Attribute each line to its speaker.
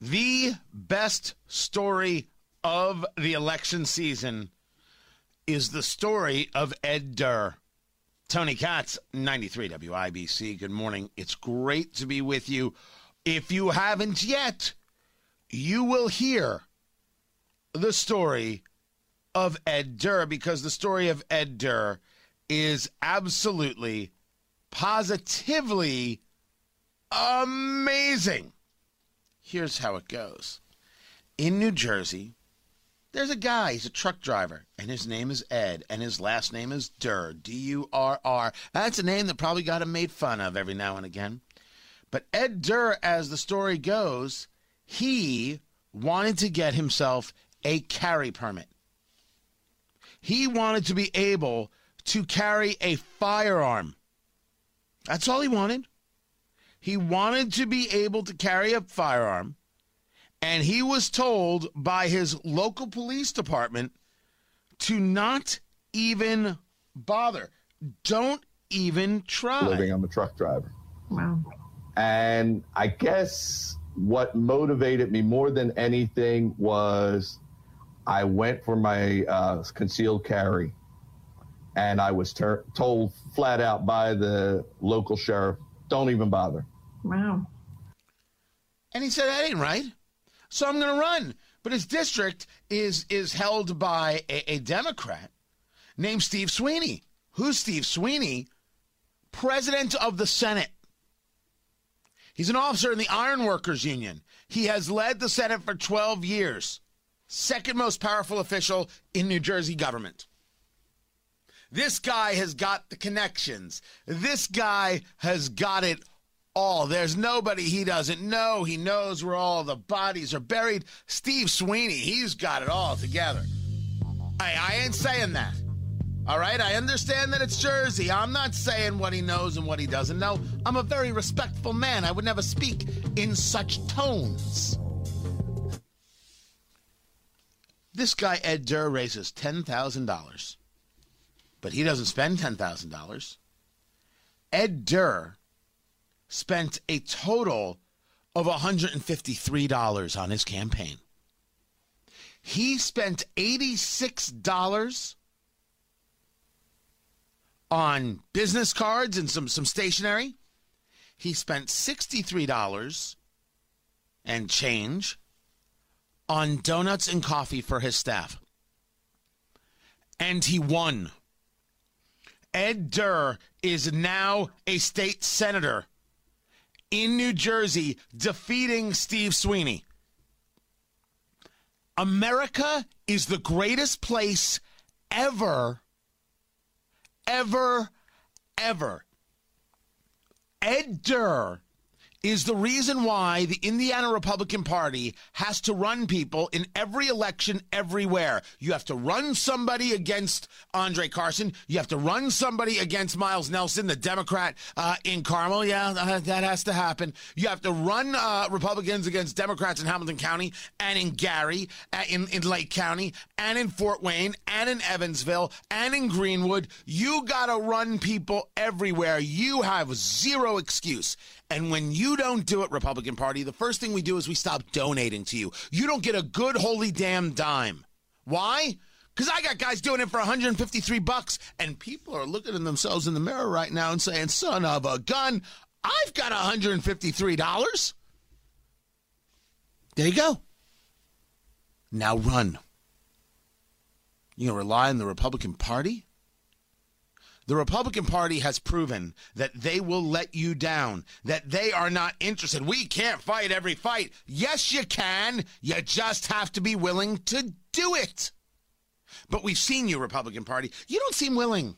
Speaker 1: The best story of the election season is the story of Ed Durr. Tony Katz, 93 WIBC. Good morning. It's great to be with you. If you haven't yet, you will hear the story of Ed Durr because the story of Ed Durr is absolutely, positively amazing. Here's how it goes In New Jersey, there's a guy, he's a truck driver, and his name is Ed, and his last name is Durr, D U R R. That's a name that probably got him made fun of every now and again. But Ed Durr, as the story goes, he wanted to get himself a carry permit. He wanted to be able to carry a firearm. That's all he wanted. He wanted to be able to carry a firearm, and he was told by his local police department to not even bother. Don't even try.
Speaker 2: Living, I'm a truck driver.
Speaker 3: Wow.
Speaker 2: And I guess what motivated me more than anything was I went for my uh, concealed carry, and I was ter- told flat out by the local sheriff, "Don't even bother."
Speaker 3: Wow.
Speaker 1: And he said that ain't right, so I'm going to run. But his district is is held by a, a Democrat named Steve Sweeney. Who's Steve Sweeney? President of the Senate. He's an officer in the Ironworkers Union. He has led the Senate for 12 years second most powerful official in New Jersey government. This guy has got the connections. This guy has got it all. There's nobody he doesn't know. He knows where all the bodies are buried. Steve Sweeney, he's got it all together. I, I ain't saying that. All right, I understand that it's Jersey. I'm not saying what he knows and what he doesn't know. I'm a very respectful man. I would never speak in such tones. This guy, Ed Durr, raises $10,000, but he doesn't spend $10,000. Ed Durr spent a total of $153 on his campaign. He spent $86 on business cards and some, some stationery. He spent $63 and change on donuts and coffee for his staff. And he won. Ed Durr is now a state senator in New Jersey, defeating Steve Sweeney. America is the greatest place ever, ever, ever. Ed Durr is the reason why the Indiana Republican Party has to run people in every election everywhere. You have to run somebody against Andre Carson. You have to run somebody against Miles Nelson, the Democrat uh, in Carmel. Yeah, that has to happen. You have to run uh, Republicans against Democrats in Hamilton County and in Gary, uh, in, in Lake County, and in Fort Wayne, and in Evansville, and in Greenwood. You got to run people everywhere. You have zero excuse. And when you don't do it, Republican Party, the first thing we do is we stop donating to you. You don't get a good holy damn dime. Why? Because I got guys doing it for 153 bucks, and people are looking at themselves in the mirror right now and saying, "Son of a gun, I've got 153 dollars." There you go. Now run. You gonna rely on the Republican Party? The Republican Party has proven that they will let you down, that they are not interested. We can't fight every fight. Yes, you can. You just have to be willing to do it. But we've seen you, Republican Party. You don't seem willing.